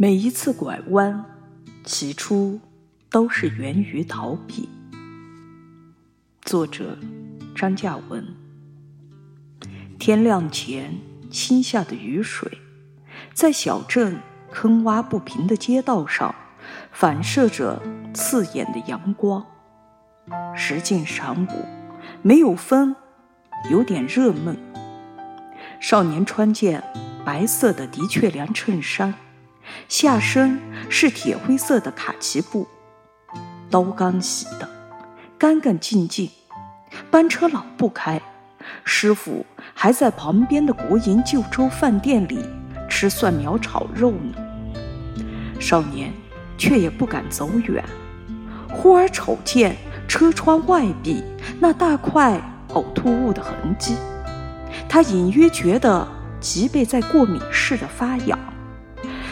每一次拐弯，起初都是源于逃避。作者：张嘉文。天亮前，倾下的雨水，在小镇坑洼不平的街道上，反射着刺眼的阳光。时近晌午，没有风，有点热闷。少年穿件白色的的确良衬衫。下身是铁灰色的卡其布，刀刚洗的，干干净净。班车老不开，师傅还在旁边的国营旧州饭店里吃蒜苗炒肉呢。少年却也不敢走远，忽而瞅见车窗外壁那大块呕吐物的痕迹，他隐约觉得脊背在过敏似的发痒。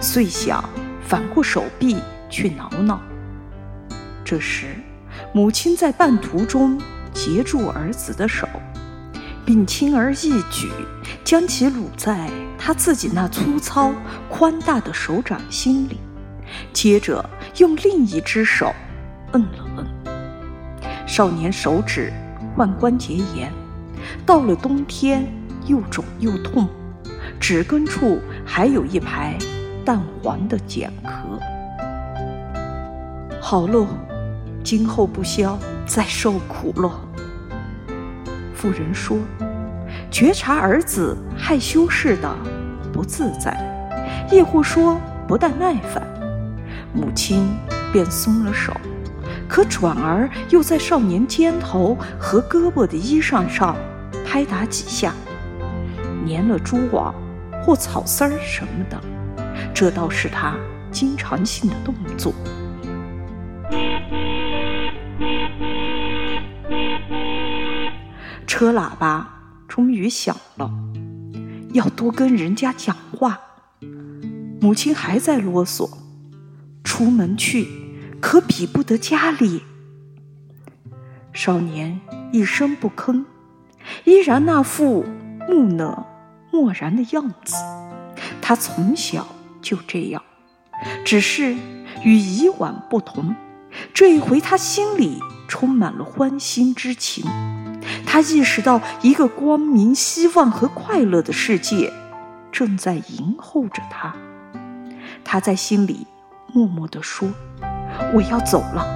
遂想反过手臂去挠挠。这时，母亲在半途中截住儿子的手，并轻而易举将其撸在他自己那粗糙宽大的手掌心里，接着用另一只手摁了摁。少年手指患关节炎，到了冬天又肿又痛，指根处还有一排。淡黄的茧壳。好喽，今后不消再受苦了。妇人说，觉察儿子害羞似的不自在，亦或说不大耐烦，母亲便松了手，可转而又在少年肩头和胳膊的衣裳上拍打几下，粘了蛛网或草丝儿什么的。这倒是他经常性的动作。车喇叭终于响了，要多跟人家讲话。母亲还在啰嗦：“出门去，可比不得家里。”少年一声不吭，依然那副木讷漠然的样子。他从小。就这样，只是与以往不同。这一回，他心里充满了欢欣之情。他意识到，一个光明、希望和快乐的世界正在迎候着他。他在心里默默地说：“我要走了。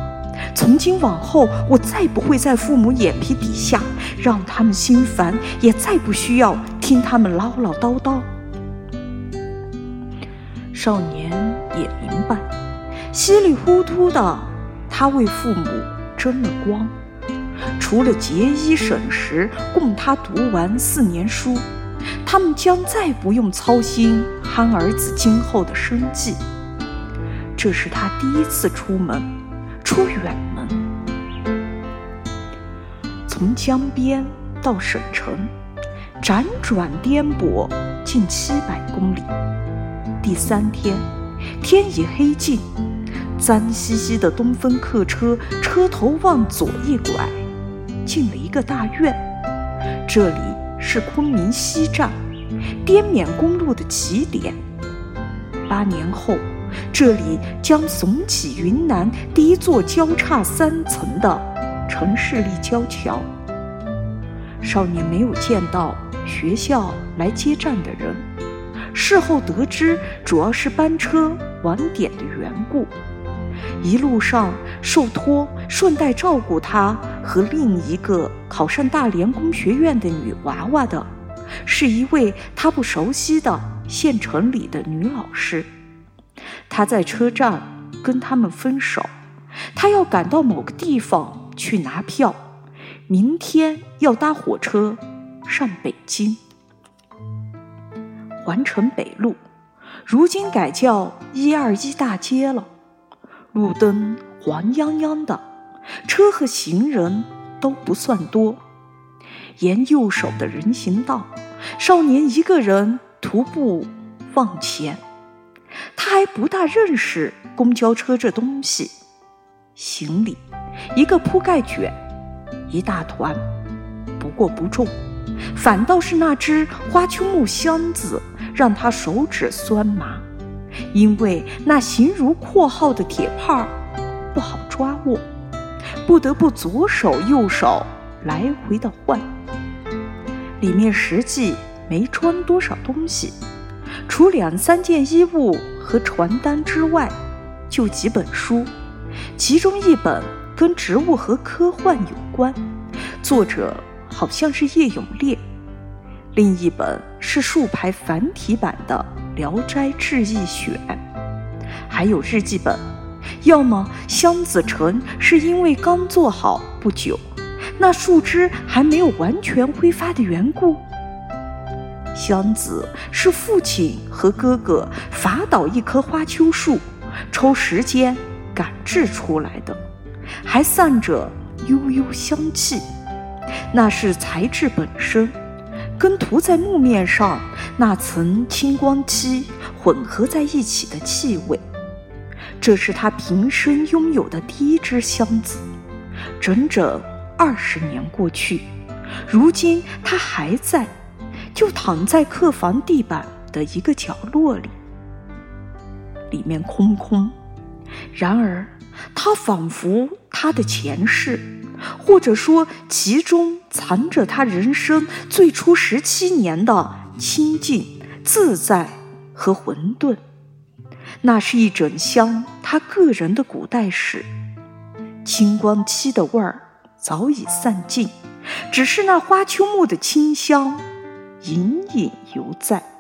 从今往后，我再不会在父母眼皮底下让他们心烦，也再不需要听他们唠唠叨叨。”少年也明白，稀里糊涂的，他为父母争了光。除了节衣省食供他读完四年书，他们将再不用操心憨儿子今后的生计。这是他第一次出门，出远门，从江边到省城，辗转颠簸近七百公里。第三天，天已黑尽，脏兮兮的东风客车车头往左一拐，进了一个大院。这里是昆明西站，滇缅公路的起点。八年后，这里将耸起云南第一座交叉三层的城市立交桥。少年没有见到学校来接站的人。事后得知，主要是班车晚点的缘故。一路上受托顺带照顾他和另一个考上大连工学院的女娃娃的，是一位他不熟悉的县城里的女老师。他在车站跟他们分手，他要赶到某个地方去拿票，明天要搭火车上北京。环城北路，如今改叫一二一大街了。路灯黄泱泱的，车和行人都不算多。沿右手的人行道，少年一个人徒步往前。他还不大认识公交车这东西。行李，一个铺盖卷，一大团，不过不重。反倒是那只花秋木箱子，让他手指酸麻。因为那形如括号的铁帕不好抓握，不得不左手右手来回的换。里面实际没装多少东西，除两三件衣物和传单之外，就几本书，其中一本跟植物和科幻有关，作者好像是叶永烈；另一本是竖排繁体版的《聊斋志异选》，还有日记本。要么箱子沉是因为刚做好不久，那树枝还没有完全挥发的缘故。箱子是父亲和哥哥伐倒一棵花楸树，抽时间赶制出来的，还散着悠悠香气。那是材质本身，跟涂在木面上那层青光漆混合在一起的气味。这是他平生拥有的第一只箱子，整整二十年过去，如今它还在，就躺在客房地板的一个角落里，里面空空。然而，它仿佛他的前世，或者说其中藏着他人生最初十七年的清净、自在和混沌。那是一整箱他个人的古代史，青光漆的味儿早已散尽，只是那花秋木的清香隐隐犹在。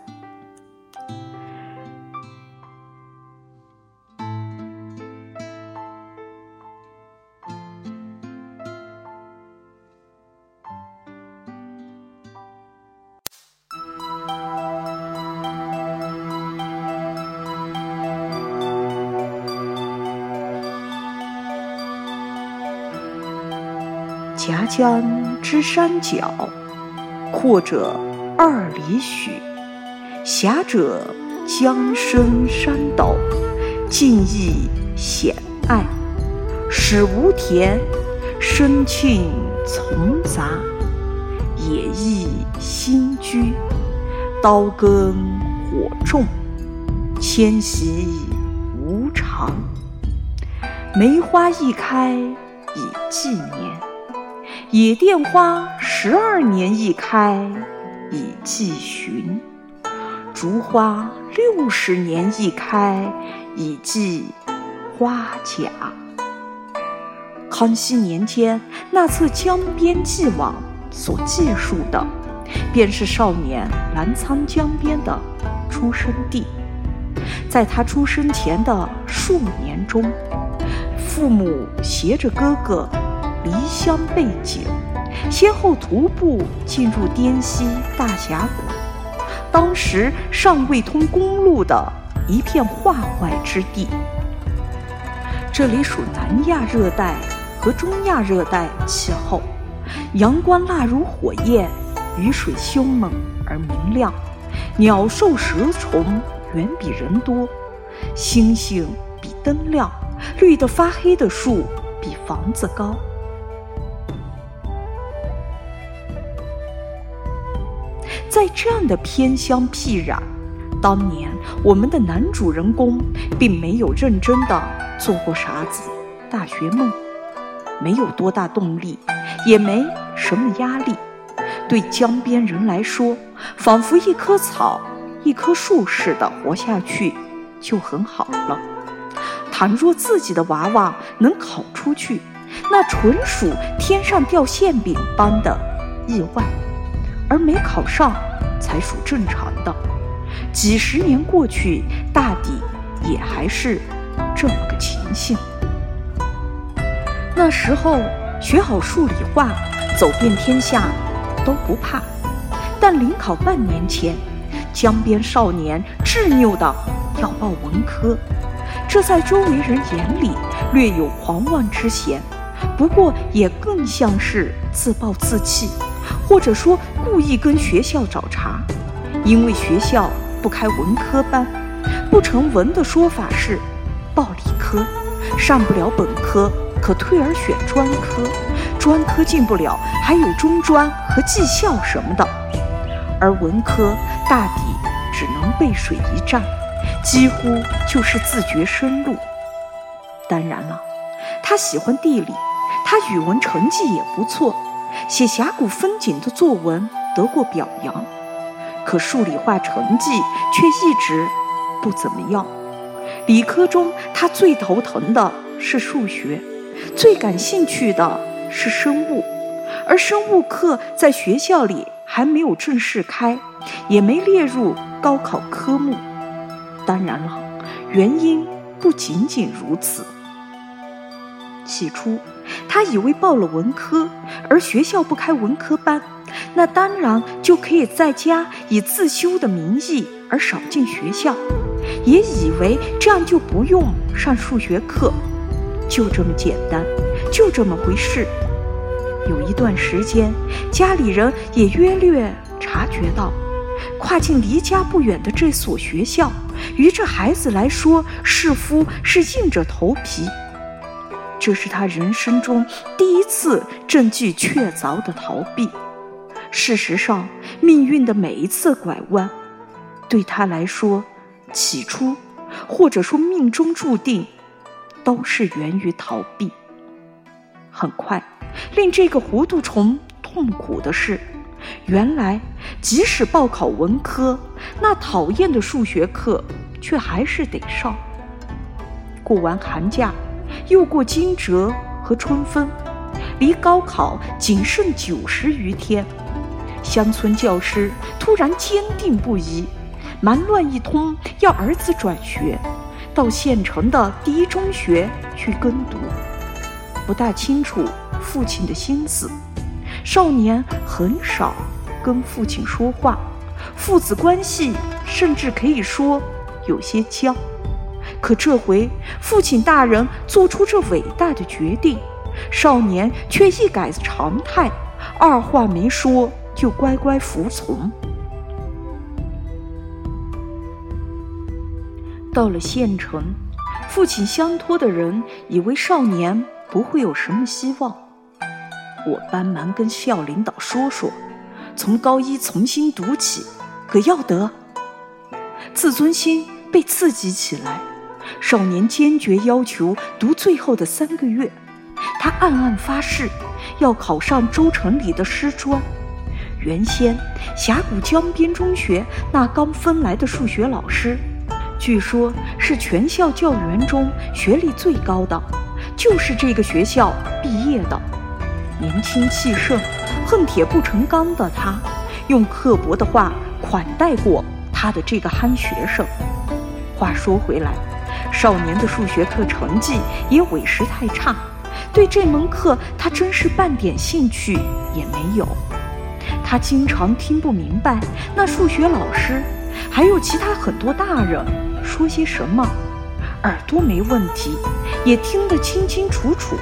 江之山脚，阔者二里许，狭者江深山陡，径亦险隘。始无田，生庆丛杂，野亦新居。刀耕火种，迁徙无常。梅花一开已纪年。野店花十二年一开，已季旬；竹花六十年一开，已季花甲。康熙年间那册《江边记网》所记述的，便是少年澜沧江边的出生地。在他出生前的数年中，父母携着哥哥。离乡背井，先后徒步进入滇西大峡谷，当时尚未通公路的一片化坏之地。这里属南亚热带和中亚热带气候，阳光辣如火焰，雨水凶猛而明亮，鸟兽蛇虫远比人多，星星比灯亮，绿得发黑的树比房子高。在这样的偏乡僻壤，当年我们的男主人公并没有认真的做过啥子大学梦，没有多大动力，也没什么压力。对江边人来说，仿佛一棵草、一棵树似的活下去就很好了。倘若自己的娃娃能考出去，那纯属天上掉馅饼般的意外。而没考上，才属正常的。几十年过去，大抵也还是这么个情形。那时候学好数理化，走遍天下都不怕。但临考半年前，江边少年执拗的要报文科，这在周围人眼里略有狂妄之嫌，不过也更像是自暴自弃。或者说故意跟学校找茬，因为学校不开文科班，不成文的说法是报理科，上不了本科可退而选专科，专科进不了还有中专和技校什么的，而文科大抵只能背水一战，几乎就是自掘生路。当然了，他喜欢地理，他语文成绩也不错，写峡谷风景的作文得过表扬。可数理化成绩却一直不怎么样。理科中，他最头疼的是数学，最感兴趣的是生物，而生物课在学校里还没有正式开，也没列入高考科目。当然了，原因不仅仅如此。起初，他以为报了文科，而学校不开文科班，那当然就可以在家以自修的名义而少进学校，也以为这样就不用上数学课，就这么简单，就这么回事。有一段时间，家里人也约略察觉到，跨进离家不远的这所学校，于这孩子来说，似乎是硬着头皮。这是他人生中第一次证据确凿的逃避。事实上，命运的每一次拐弯，对他来说，起初或者说命中注定，都是源于逃避。很快，令这个糊涂虫痛苦的是，原来即使报考文科，那讨厌的数学课却还是得上。过完寒假。又过惊蛰和春分，离高考仅剩九十余天。乡村教师突然坚定不移，忙乱一通，要儿子转学，到县城的第一中学去跟读。不大清楚父亲的心思，少年很少跟父亲说话，父子关系甚至可以说有些僵。可这回，父亲大人做出这伟大的决定，少年却一改常态，二话没说就乖乖服从。到了县城，父亲相托的人以为少年不会有什么希望，我帮忙跟校领导说说，从高一重新读起，可要得。自尊心被刺激起来。少年坚决要求读最后的三个月，他暗暗发誓要考上州城里的师专。原先峡谷江边中学那刚分来的数学老师，据说是全校教员中学历最高的，就是这个学校毕业的。年轻气盛、恨铁不成钢的他，用刻薄的话款待过他的这个憨学生。话说回来。少年的数学课成绩也委实太差，对这门课他真是半点兴趣也没有。他经常听不明白那数学老师还有其他很多大人说些什么，耳朵没问题，也听得清清楚楚，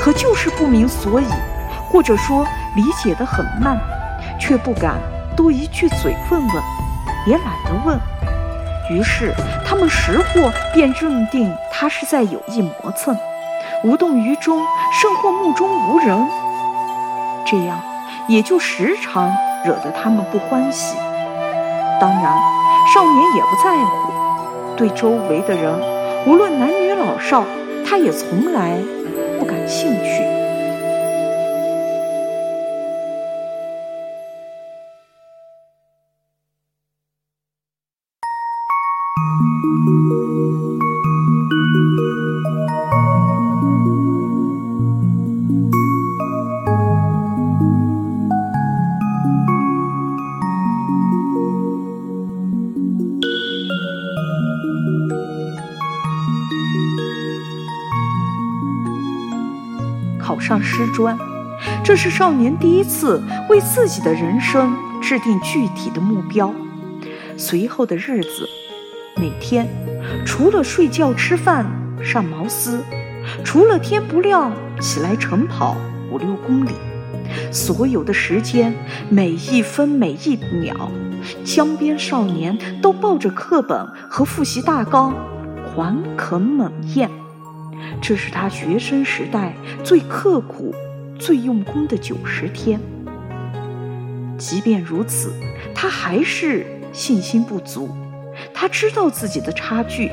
可就是不明所以，或者说理解得很慢，却不敢多一句嘴问问，也懒得问。于是，他们识货便认定他是在有意磨蹭，无动于衷，甚或目中无人。这样也就时常惹得他们不欢喜。当然，少年也不在乎，对周围的人，无论男女老少，他也从来不感兴趣。上师专，这是少年第一次为自己的人生制定具体的目标。随后的日子。每天，除了睡觉、吃饭、上毛丝，除了天不亮起来晨跑五六公里，所有的时间，每一分每一秒，江边少年都抱着课本和复习大纲，狂啃猛咽。这是他学生时代最刻苦、最用功的九十天。即便如此，他还是信心不足。他知道自己的差距，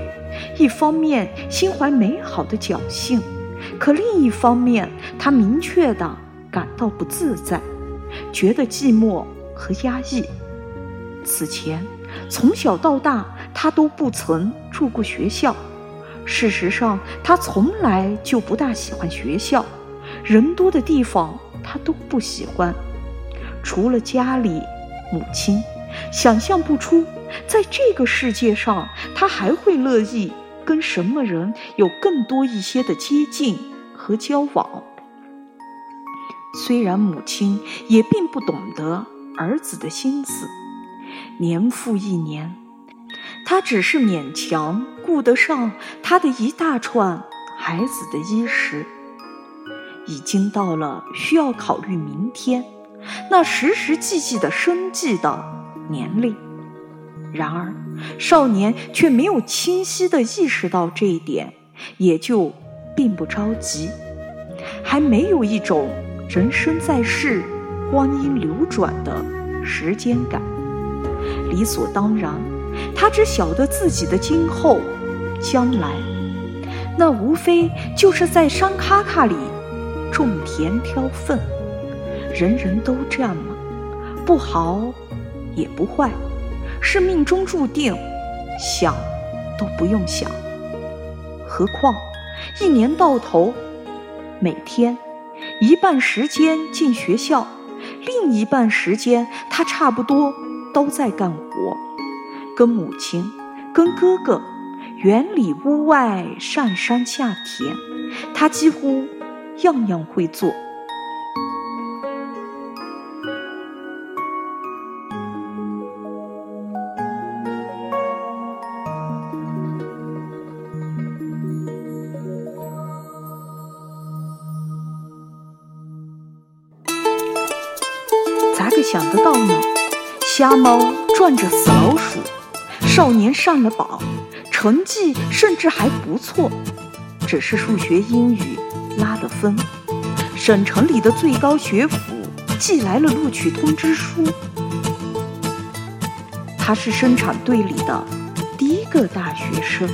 一方面心怀美好的侥幸，可另一方面，他明确的感到不自在，觉得寂寞和压抑。此前，从小到大，他都不曾住过学校。事实上，他从来就不大喜欢学校，人多的地方他都不喜欢。除了家里，母亲，想象不出，在这个世界上，他还会乐意跟什么人有更多一些的接近和交往。虽然母亲也并不懂得儿子的心思，年复一年，他只是勉强顾得上他的一大串孩子的衣食，已经到了需要考虑明天。那时时际际的生计的年龄，然而少年却没有清晰的意识到这一点，也就并不着急，还没有一种人生在世、光阴流转的时间感。理所当然，他只晓得自己的今后、将来，那无非就是在山咔咔里种田挑粪。人人都这样吗？不好，也不坏，是命中注定，想都不用想。何况一年到头，每天一半时间进学校，另一半时间他差不多都在干活，跟母亲，跟哥哥，园里屋外，上山下田，他几乎样样会做。咋个想得到呢？瞎猫转着死老鼠，少年上了榜，成绩甚至还不错，只是数学、英语拉了分。省城里的最高学府寄来了录取通知书。他是生产队里的第一个大学生。